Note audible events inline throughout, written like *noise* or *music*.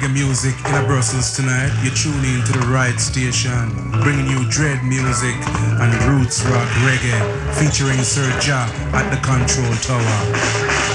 reggae music in a Brussels tonight, you tune in to the right station, bringing you dread music and roots rock reggae, featuring Sir at the control tower.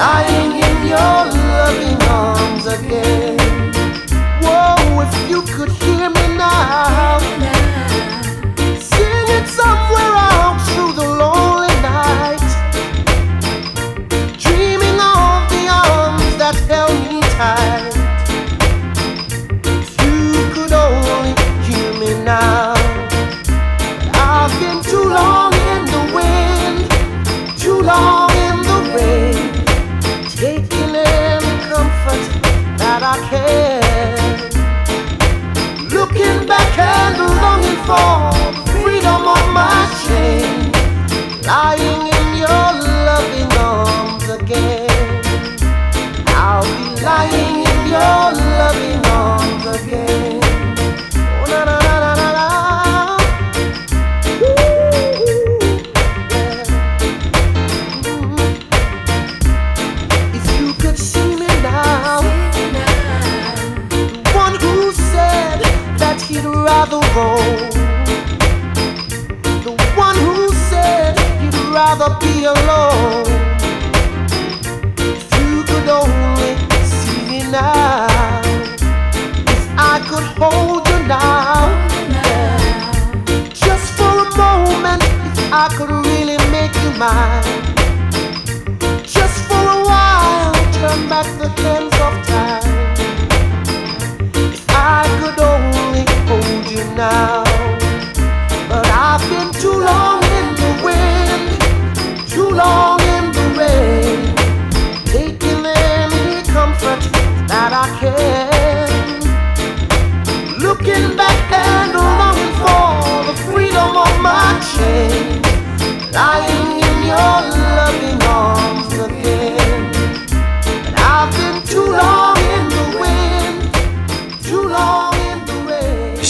Ay,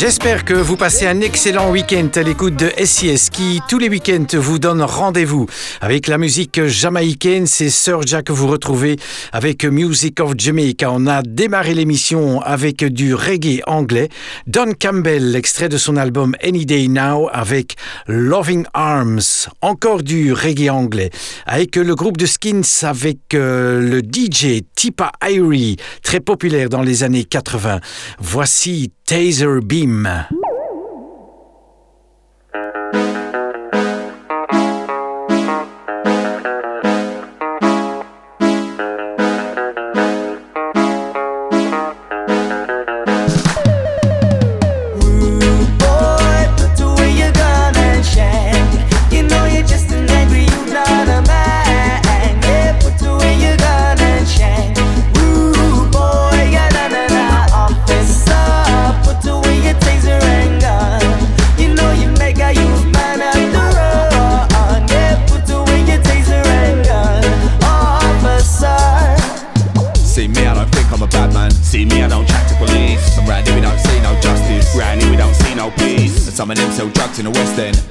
J'espère que vous passez un excellent week-end à l'écoute de SIS qui, tous les week-ends, vous donne rendez-vous avec la musique jamaïcaine. C'est Sir Jack que vous retrouvez avec Music of Jamaica. On a démarré l'émission avec du reggae anglais. Don Campbell, l'extrait de son album Any Day Now avec Loving Arms. Encore du reggae anglais. Avec le groupe de Skins avec euh, le DJ Tipa Irie, très populaire dans les années 80. Voici Taser Beam.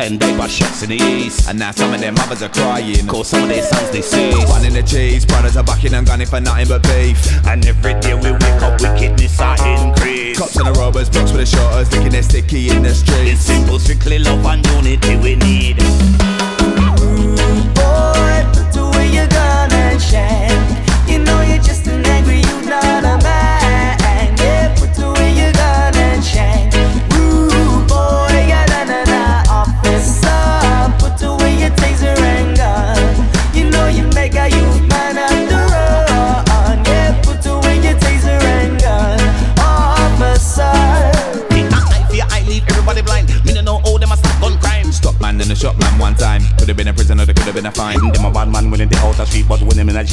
And they buy shots in the East. And now some of their mothers are crying. Cause some of their sons they see. in the cheese, brothers are bucking and gunning for nothing but beef. And every day we wake up, wickedness are increase. Cops and the robbers, blocks with the shotters, thinking they're sticky in the streets. It's simple, strictly love and unity we need. boy, put away your gun and shame. You know you're just an angry, you not a man.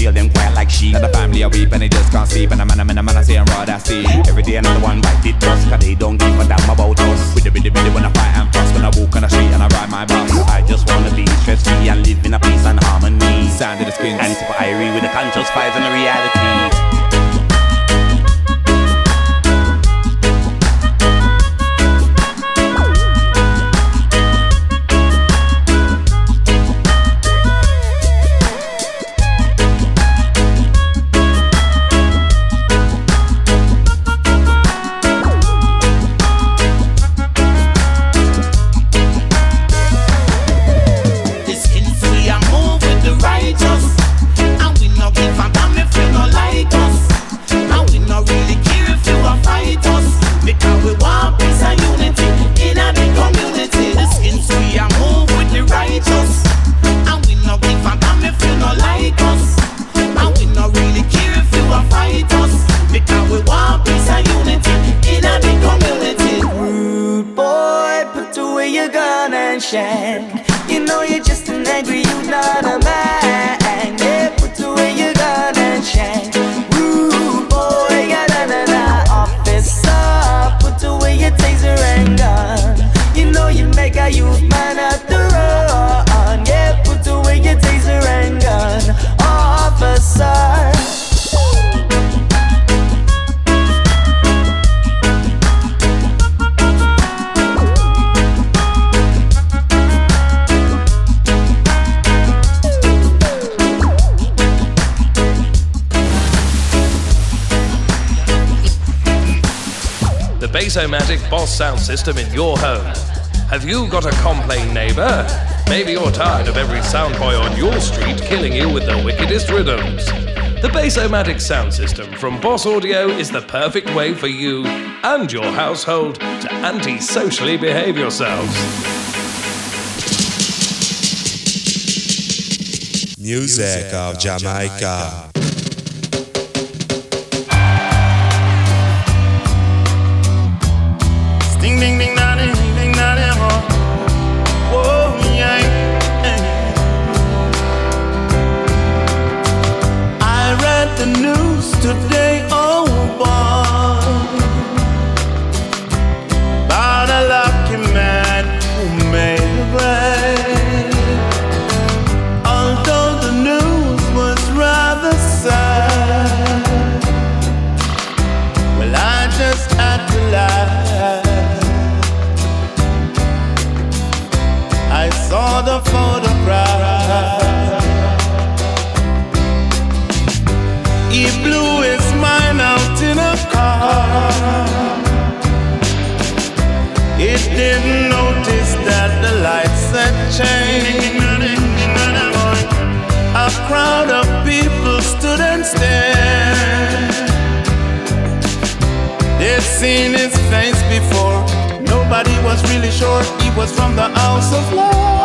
When them in quiet like sheep. Now the family are weep and they just can't sleep. And a man, a man, a man, I say I'm that's deep. Every day another one bite it dust, cause they don't give a damn about us. With the biddy biddy when I fight and fuss. When I walk on the street and I ride my bus. I just wanna be stress free and live in a peace and harmony. Sound of the skins. And super irie with the conscious vibes and the reality. The Bassomatic Boss sound system in your home. Have you got a complain neighbor? Maybe you're tired of every sound boy on your street killing you with the wickedest rhythms. The Bassomatic sound system from Boss Audio is the perfect way for you and your household to anti-socially behave yourselves. Music of Jamaica. Ding ding crowd of people stood and stared. They'd seen his face before. Nobody was really sure he was from the house of love.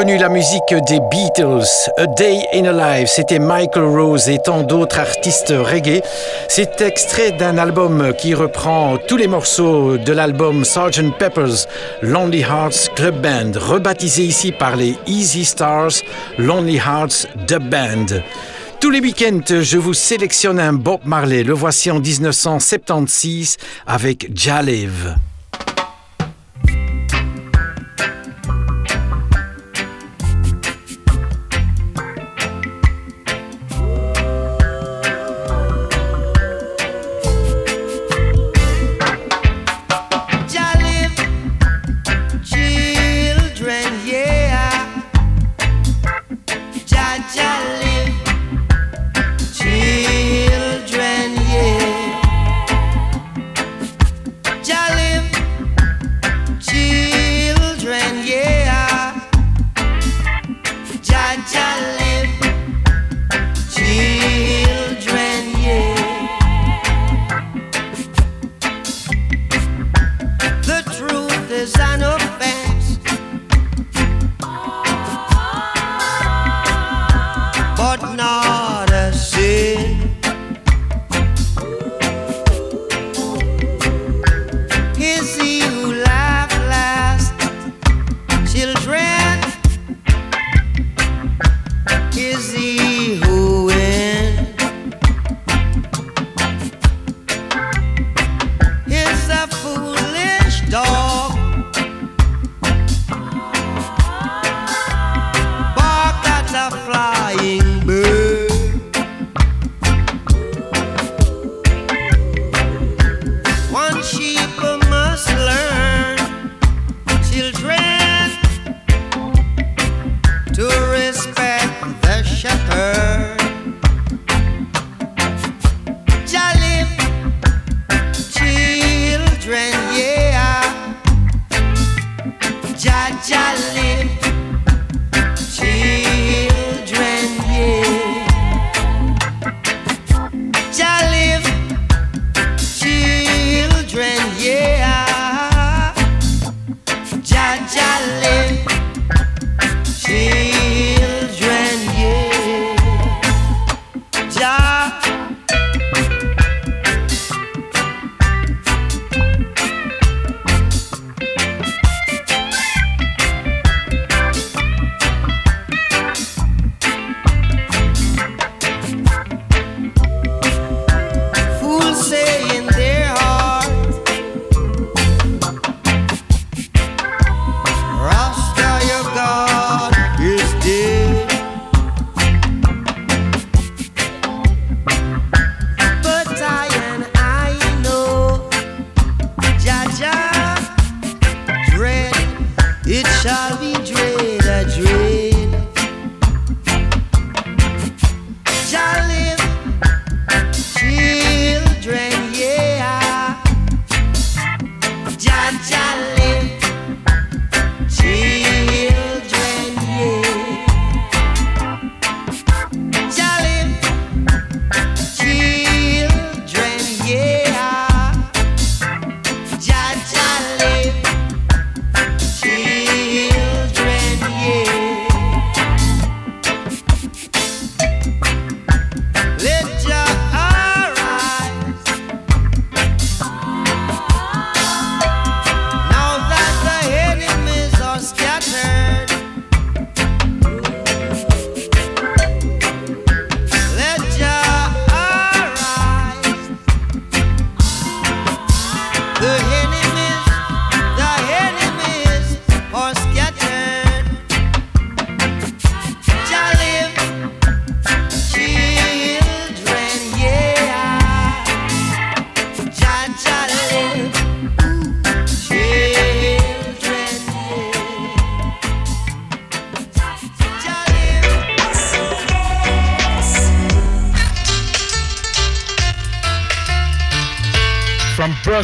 Reconnu la musique des Beatles, A Day in a Life, c'était Michael Rose et tant d'autres artistes reggae. C'est extrait d'un album qui reprend tous les morceaux de l'album Sgt. Pepper's Lonely Hearts Club Band, rebaptisé ici par les Easy Stars Lonely Hearts Dub Band. Tous les week-ends, je vous sélectionne un Bob Marley. Le voici en 1976 avec Jalive.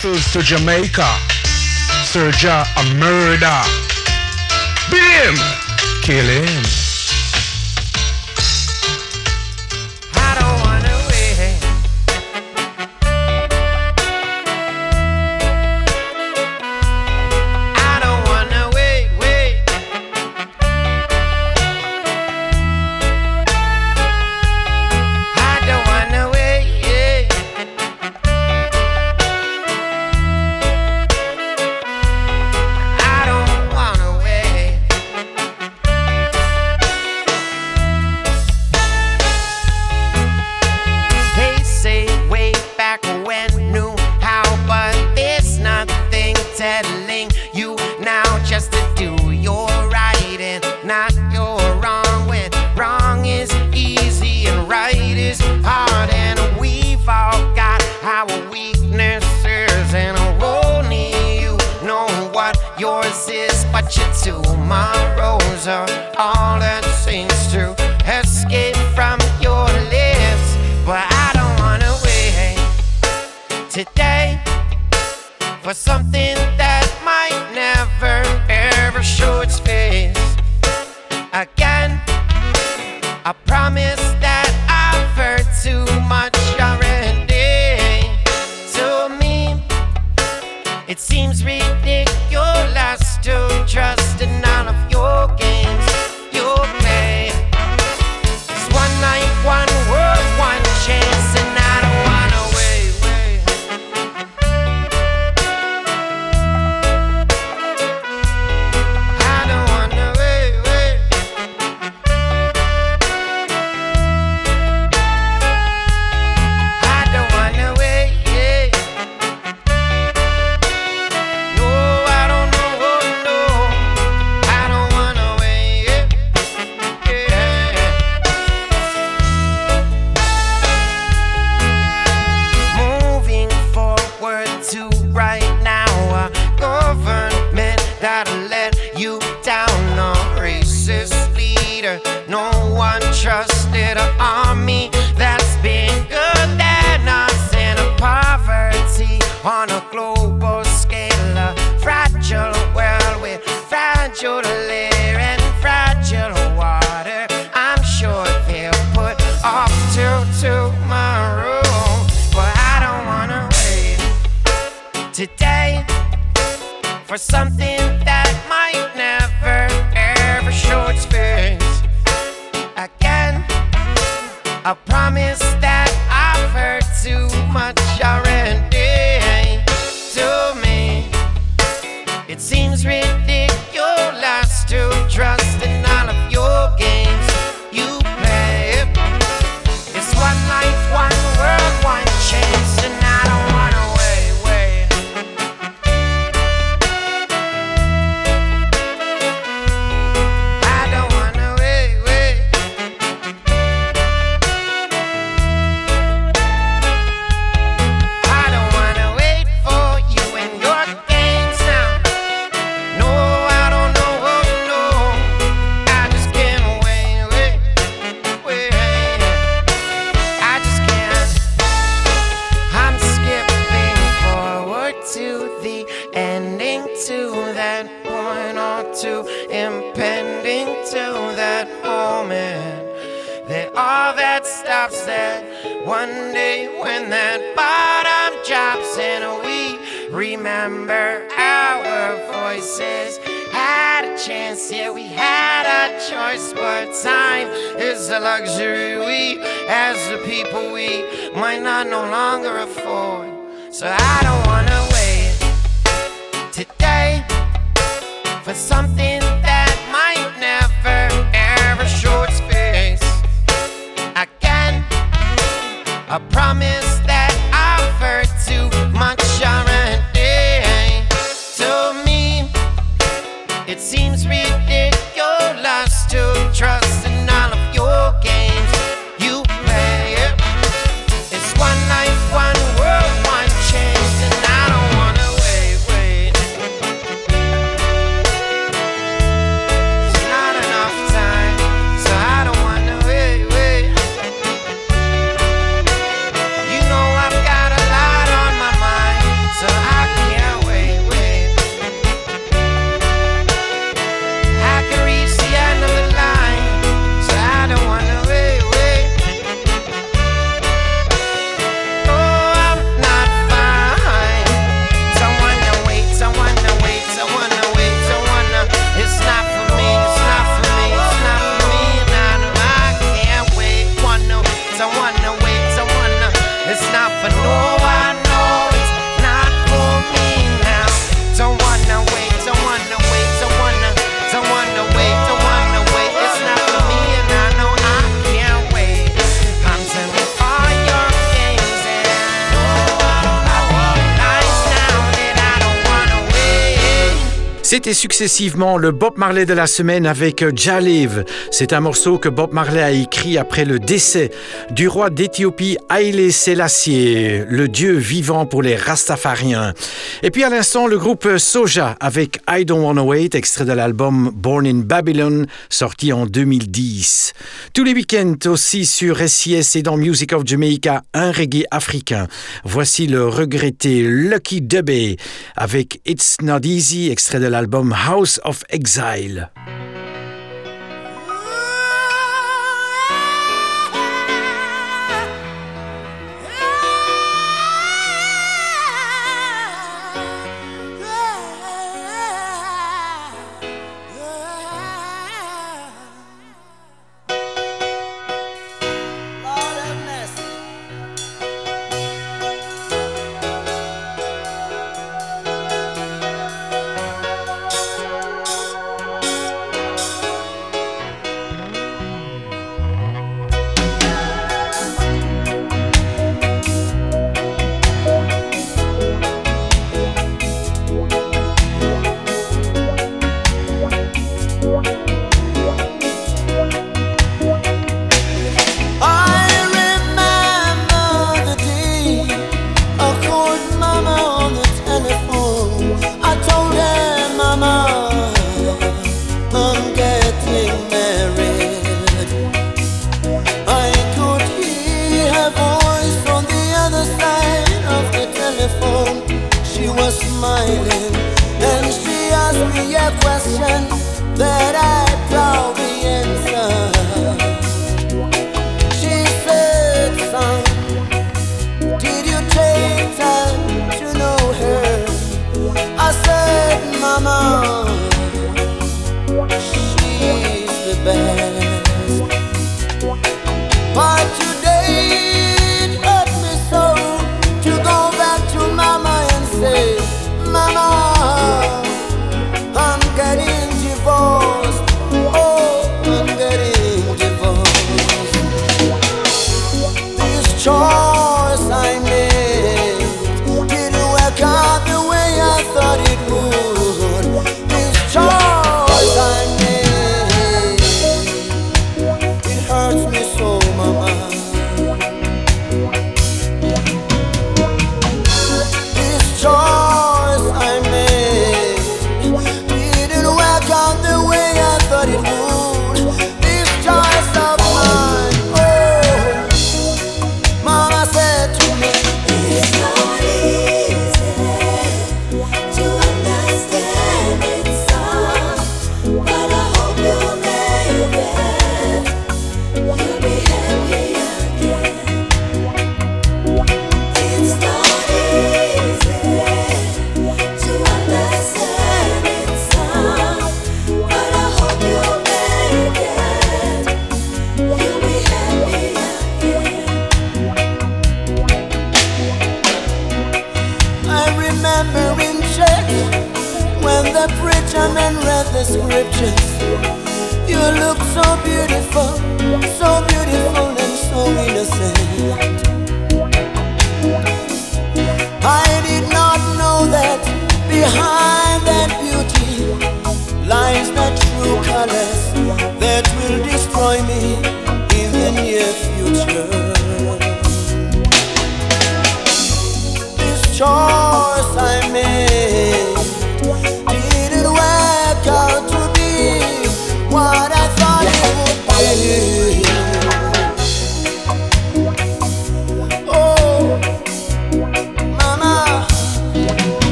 To Jamaica, Serja a murder. Beat him, kill him. Successivement le Bob Marley de la semaine avec Jaliv. C'est un morceau que Bob Marley a écrit après le décès du roi d'Éthiopie Haile Selassie, le dieu vivant pour les Rastafariens. Et puis à l'instant, le groupe Soja avec I Don't Wanna Wait, extrait de l'album Born in Babylon, sorti en 2010. Tous les week-ends aussi sur SIS et dans Music of Jamaica, un reggae africain. Voici le regretté Lucky Dubé avec It's Not Easy, extrait de l'album l'album House of Exile.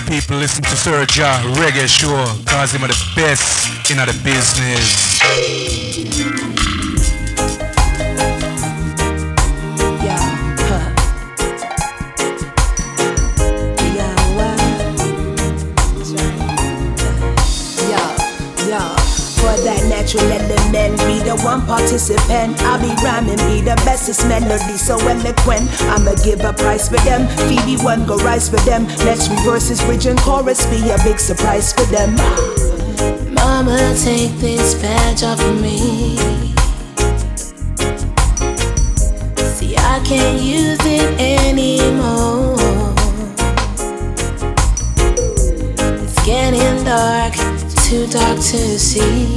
People listen to Sir Ja Reggae Show, cause him are the best in the business. natural element. Be the one participant. I'll be rhyming, be the bestest melody, so eloquent. I'ma give a price for them. Phoebe one go rise for them. Next reverses, bridge and chorus be a big surprise for them. Mama, take this badge off of me. See, I can't use it anymore. It's getting dark, too dark to see.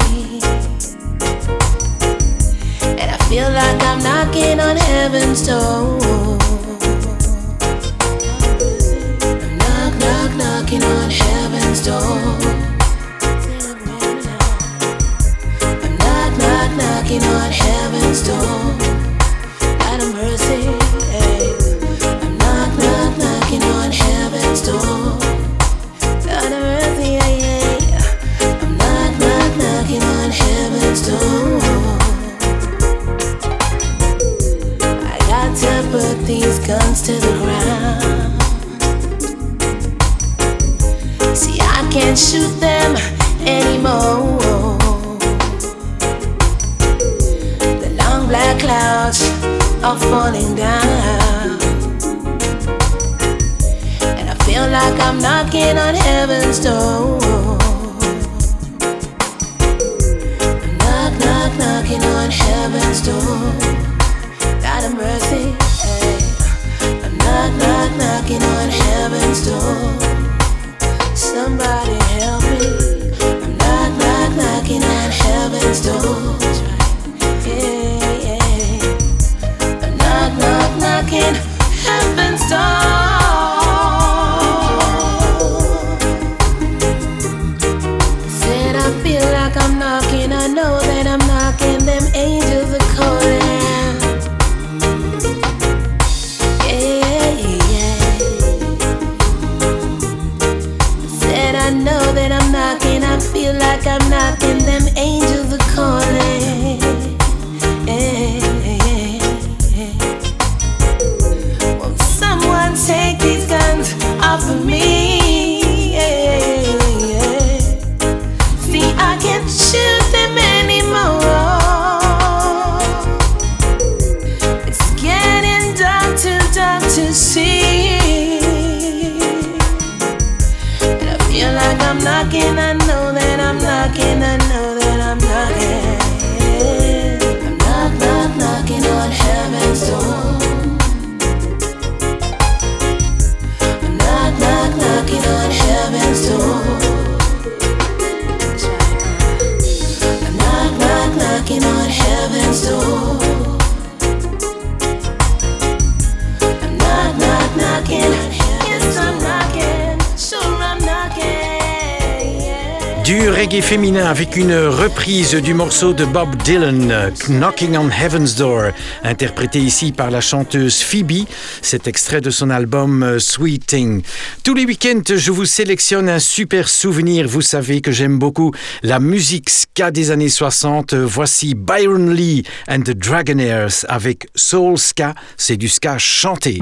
Féminin avec une reprise du morceau de Bob Dylan, Knocking on Heaven's Door, interprété ici par la chanteuse Phoebe. Cet extrait de son album Sweet Thing. Tous les week-ends, je vous sélectionne un super souvenir. Vous savez que j'aime beaucoup la musique ska des années 60. Voici Byron Lee and the Dragonaires avec Soul Ska. C'est du ska chanté.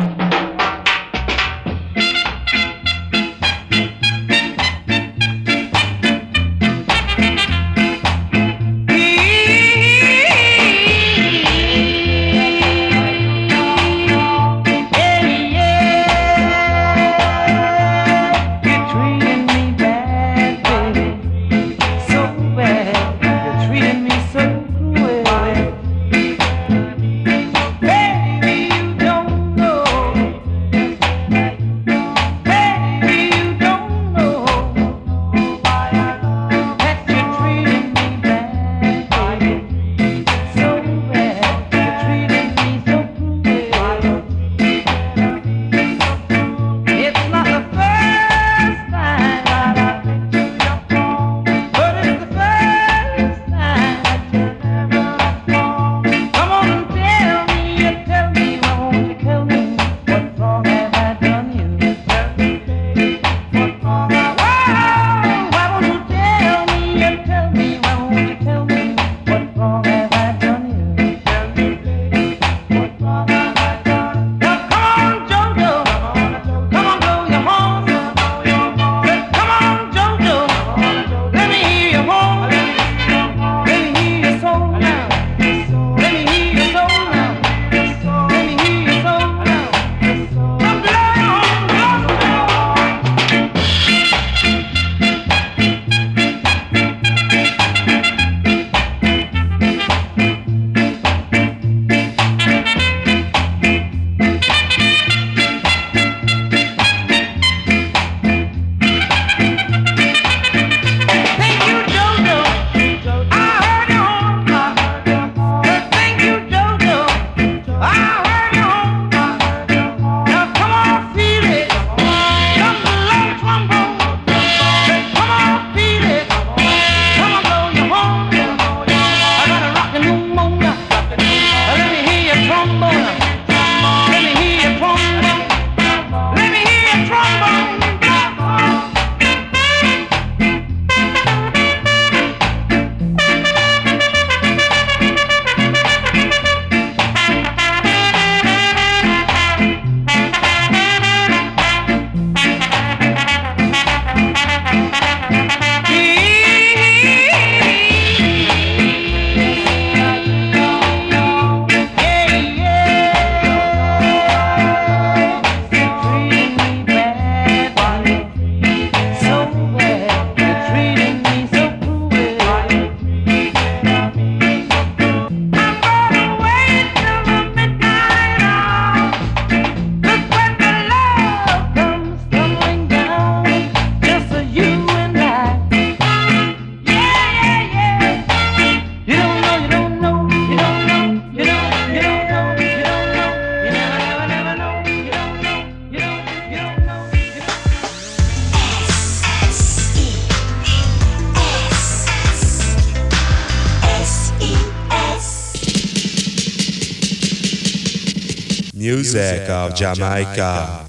Of Jamaica.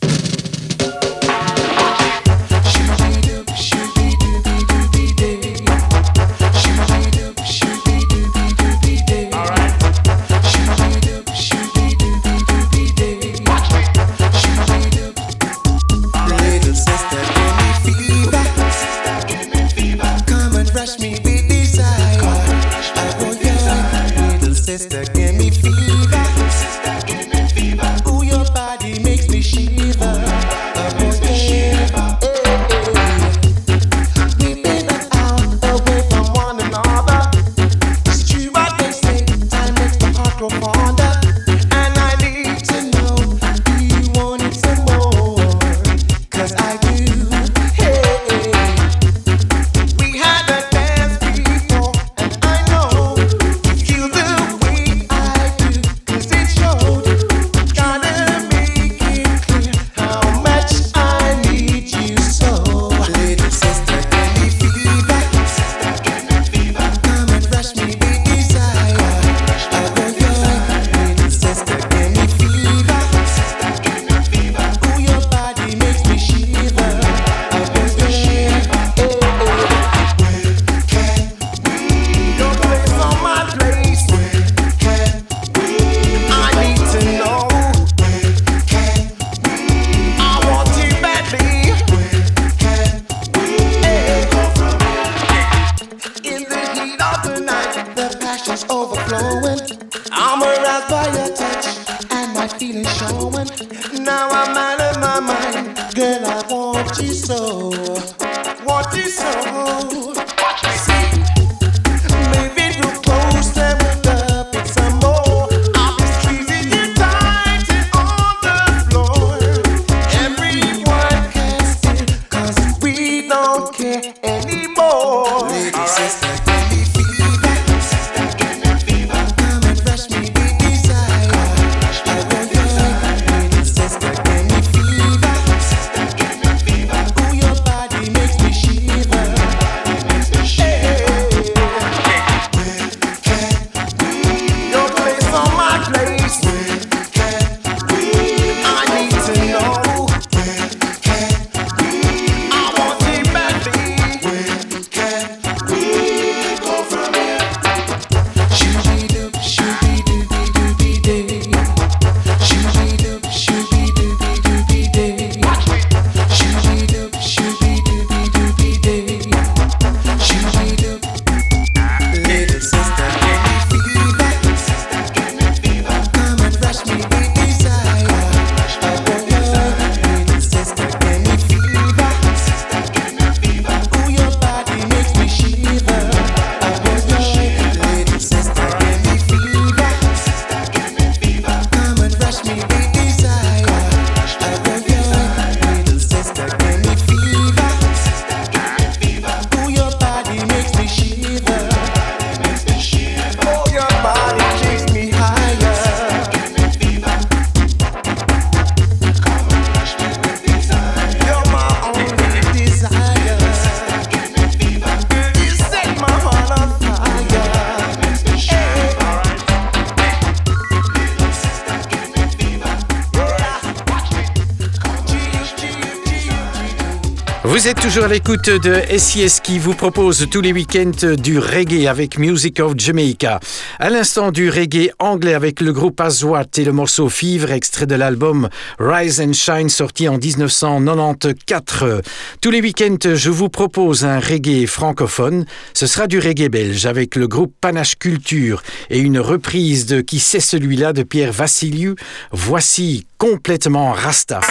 Vous êtes toujours à l'écoute de SIS qui vous propose tous les week-ends du reggae avec Music of Jamaica. À l'instant du reggae anglais avec le groupe Azwat et le morceau Fivre, extrait de l'album Rise and Shine sorti en 1994. Tous les week-ends, je vous propose un reggae francophone. Ce sera du reggae belge avec le groupe Panache Culture et une reprise de Qui c'est celui-là de Pierre Vassiliou. Voici complètement Rasta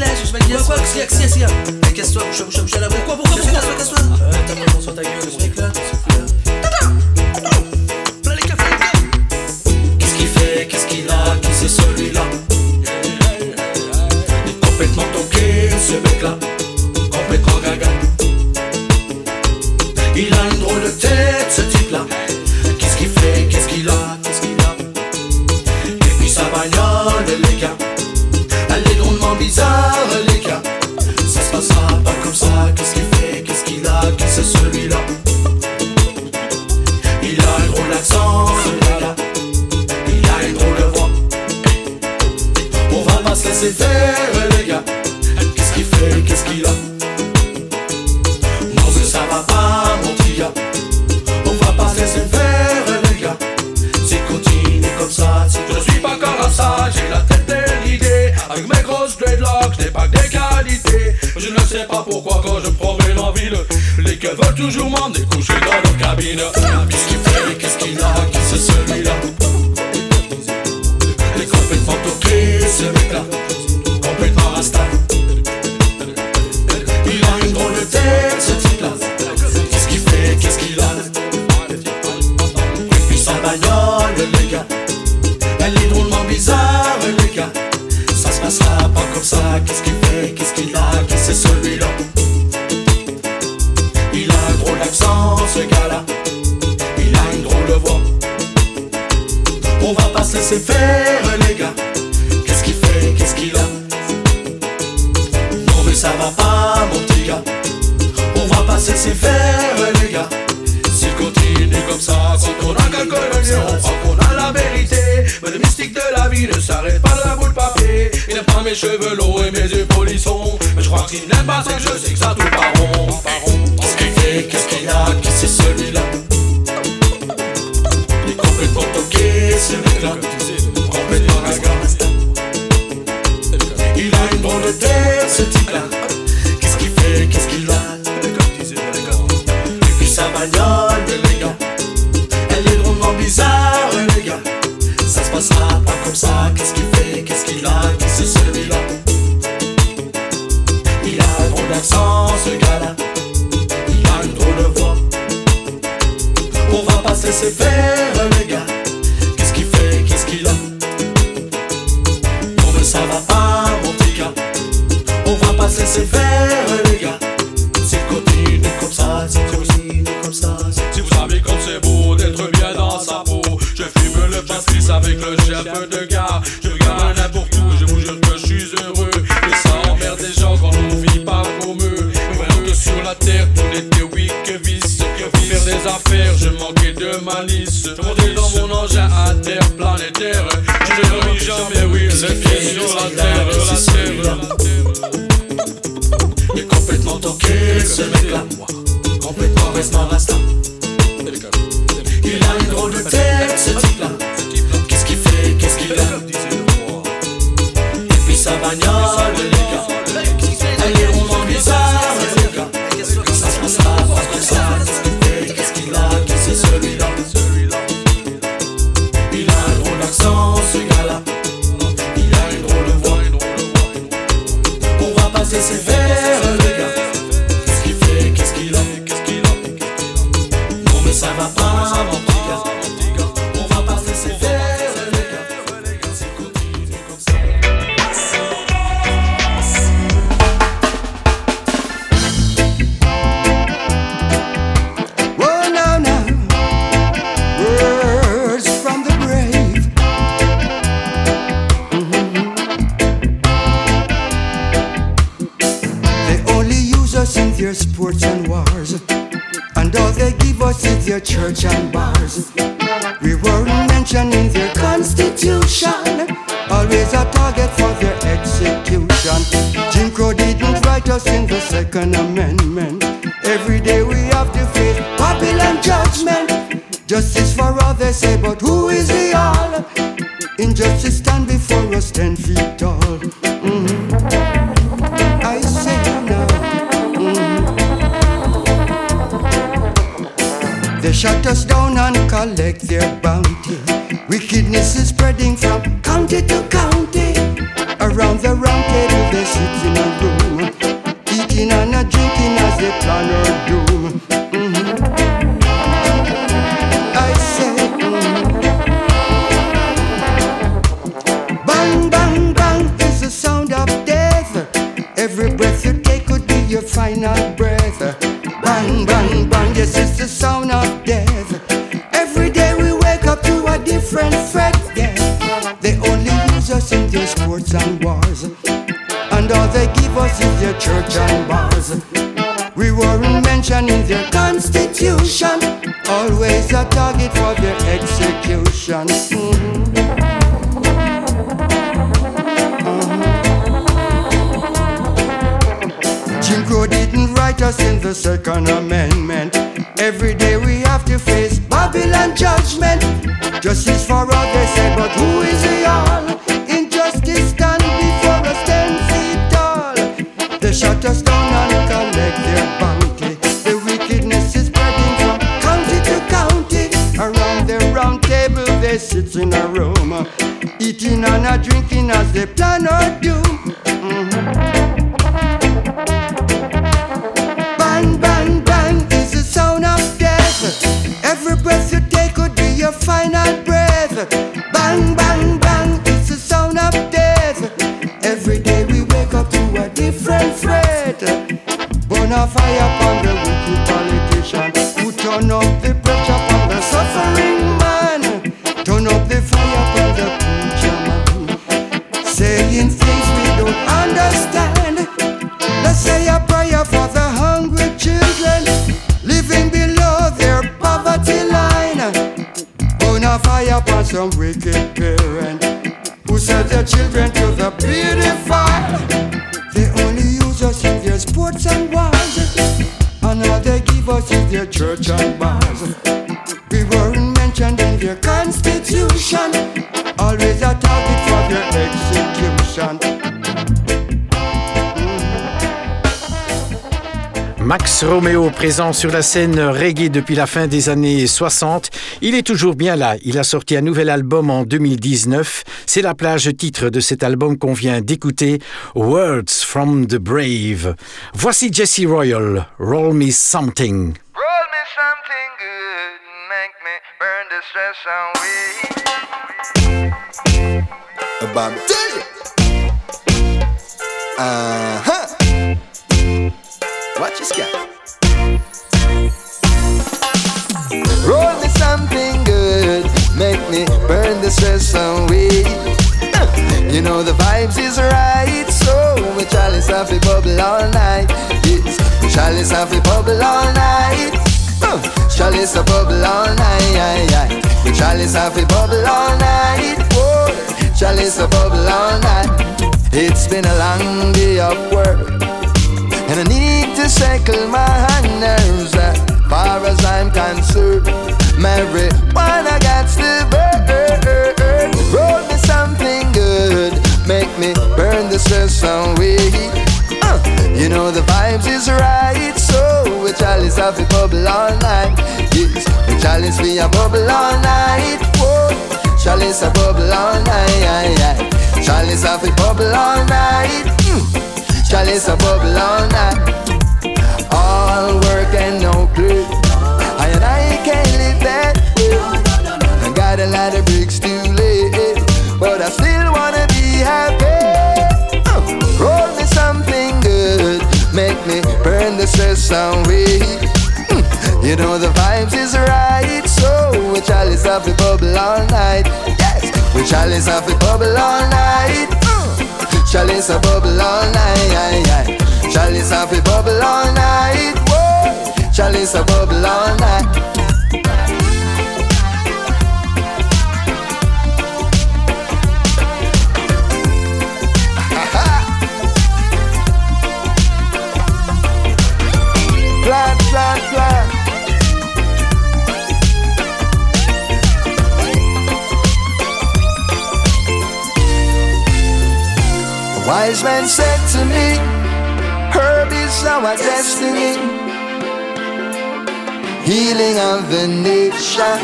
clash, je vais dire quoi, qu'est-ce qu'il y a, qu'est-ce qu'il y a Casse-toi, bouge-toi, bouge-toi, bouge-toi, pourquoi, pourquoi, pourquoi Casse-toi, t'as pas le sur ta gueule, mon éclat bizarre les gars. Ça se passera pas comme ça. Qu'est-ce qu'il fait? Qu'est-ce qu'il a? Qui c'est celui-là? Il a un drôle d'accent ce gars Il a une drôle de voix. On va pas se laisser faire. la ville. Les gars veulent toujours m'emmener coucher dans leur cabine. Qu'est-ce qu'il fait, qu'est-ce qu'il a, qui c'est celui-là Les complètement qui ce mec-là cheveux longs et mes yeux polissons. Mais je crois qu'il n'aime pas ça que je sais que ça tout part shepherd, the shut us down and collect their bounty. Wickedness is spreading from county to county. Around the round table they sit in a room, eating and a drinking as they plan our doom. Mm-hmm. I say, mm-hmm. bang bang bang is the sound of death. Every breath you take could be your final breath. Bang bang bang, yes. us in your church and bars. We weren't mentioned in their constitution, always a target for their execution. Mm-hmm. Jim Crow didn't write us in the Second Amendment. Every day we have to face Babylon judgment. Justice for all, they say, but who eating and a drinking as they plan or do. Saying things we don't understand. Let's say a prayer for the hungry children living below their poverty line a fire upon some wicked parent who sell their children to the beautiful. They only use us in their sports and wars, and all they give us is their church and bars. We weren't mentioned in their constitution, always a target for their execution. Max Romeo, présent sur la scène reggae depuis la fin des années 60, il est toujours bien là. Il a sorti un nouvel album en 2019. C'est la plage titre de cet album qu'on vient d'écouter, Words from the Brave. Voici Jesse Royal, Roll Me Something. Roll me something good, make me burn the stress away. Uh-huh. Watch your step. Roll me something good, make me burn the stress away. *laughs* You know the vibes is right, so we chalice off the bubble all night. Yes, chalice off the bubble all night. Uh, chalice a bubble all night. We chalice off the bubble all night. Oh, chalice a bubble all night. It's been a long day of work. And I need to settle my as far as I'm concerned. Marijuana got to burn. Roll me something good, make me burn the stress away. Uh, you know the vibes is right, so we chalice have a bubble all night. Yes, we chalice we a bubble all night. Whoa, chalice a bubble all night. Chalice a bubble all night. Mm. Chalice a bubble all night. Got a lot of bricks to lay, but I still wanna be happy. Uh, roll me something good, make me burn the stress away. Mm, you know the vibes is right, so we chalice off the bubble all night. Yes, we chalice off the bubble all night. Chalice a bubble all night. Chalice a fi bubble all night. Whoa. Chalice a bubble all night. Wise man said to me, Herb is our destiny. Healing of the nation.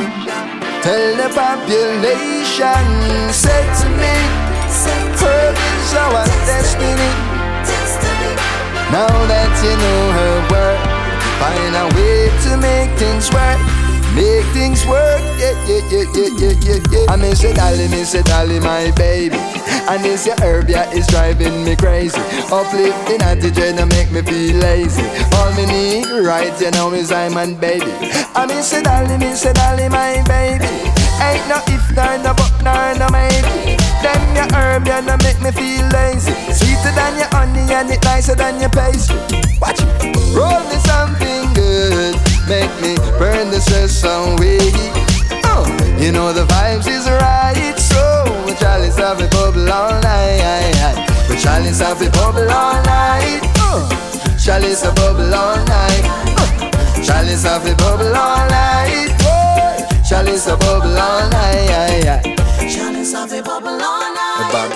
Tell the population, said to me, Herb is our destiny. Now that you know her work, find a way to make things work. Make things work, yeah, yeah, yeah, yeah, yeah, yeah, yeah. I miss it, Dolly, miss it, Dolly, my baby. And this your herb, yeah, is driving me crazy. Uplifting attitude and make me feel lazy. All me need, right, you know, is I'm and baby. I miss it, Dolly, miss it, Dolly, my baby. Ain't no if, nor no but, nor no maybe. Them your herb, yeah, no make me feel lazy. Sweeter than your honey and it nicer than your pastry. Watch it, roll me something good. Make me burn the stress away. Oh, you know the vibes is right, so Charlie's have a bubble all night. The chalice have a bubble all night. Uh, Charlie's a bubble all night. Charlie's Chalice have a bubble all night. Charlie's a bubble all night. Charlie's have a bubble all night. Bam,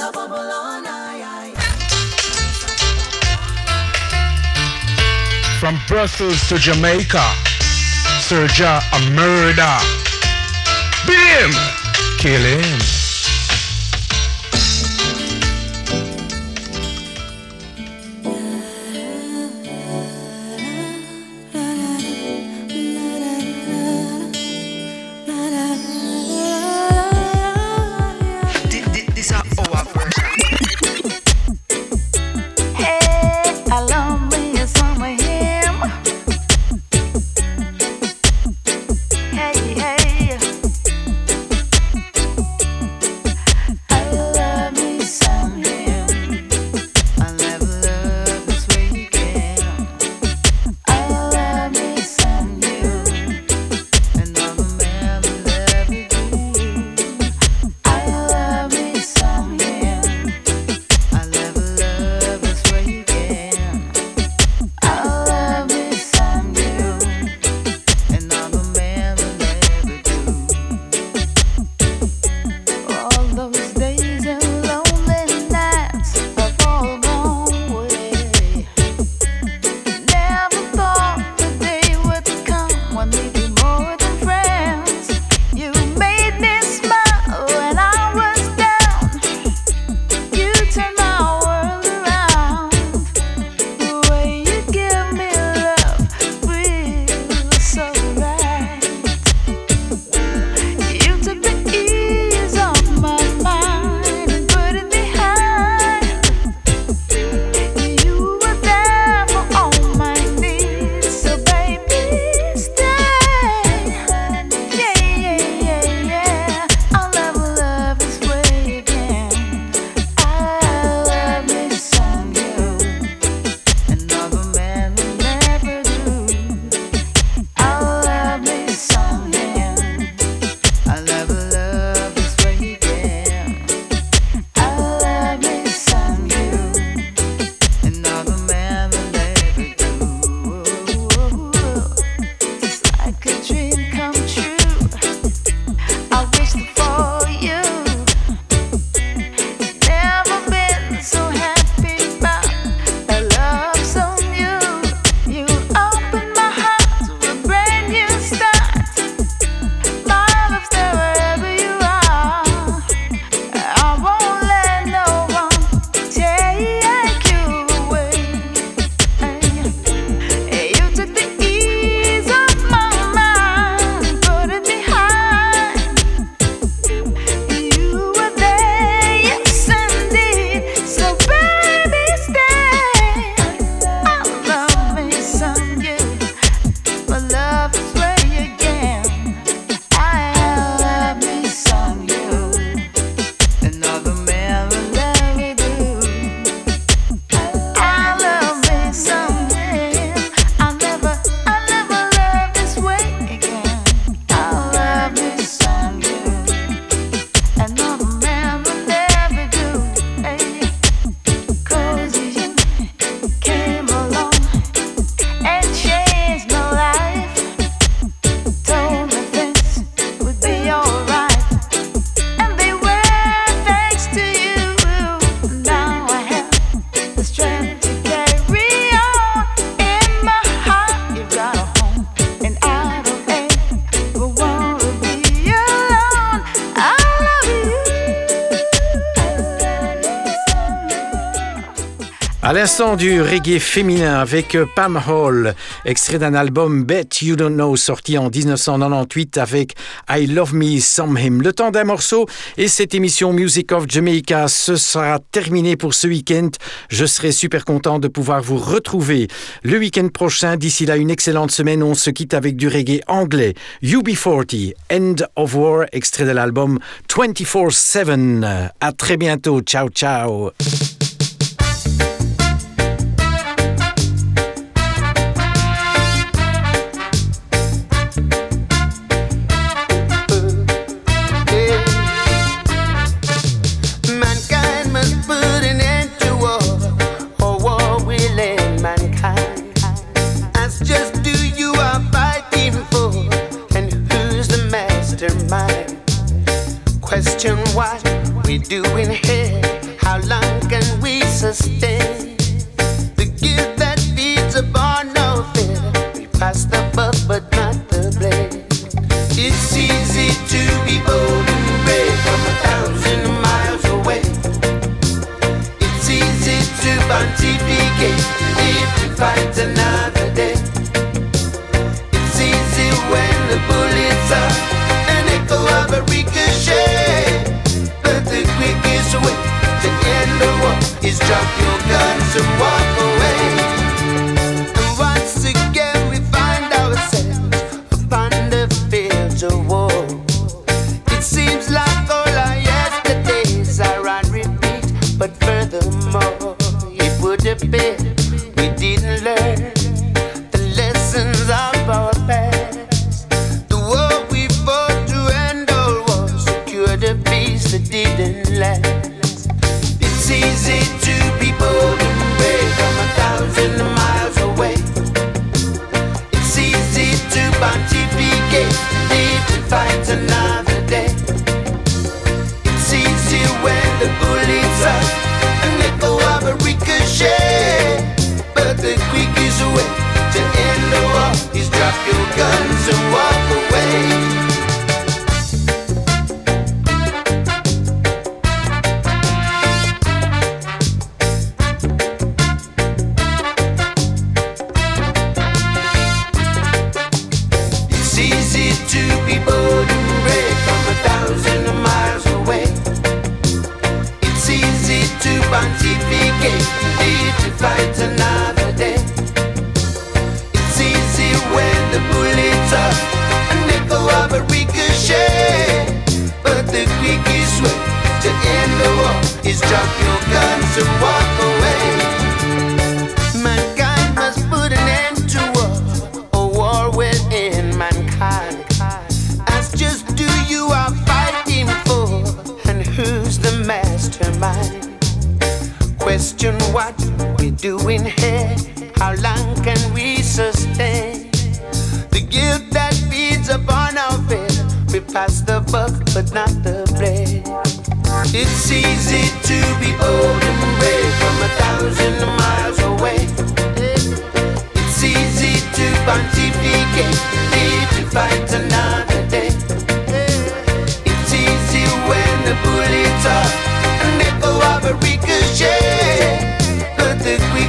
a bubble all night. From Brussels to Jamaica, Sergio a murder. Beat! Killing 100% du reggae féminin avec euh, Pam Hall, extrait d'un album Bet You Don't Know sorti en 1998 avec I Love Me Some Him. Le temps d'un morceau et cette émission Music of Jamaica se sera terminée pour ce week-end. Je serai super content de pouvoir vous retrouver le week-end prochain. D'ici là, une excellente semaine. On se quitte avec du reggae anglais. UB40, End of War, extrait de l'album 24-7. À très bientôt. Ciao, ciao. question what we're doing here. How long can we sustain? Jump. mind. Question what we're doing here. How long can we sustain the guilt that feeds upon our fear? We pass the buck, but not the blame. It's easy to be old and grey from a thousand miles away. It's easy to pontificate, leave to fight another day. It's easy when the bullets are. But que j'ai, peut-être oui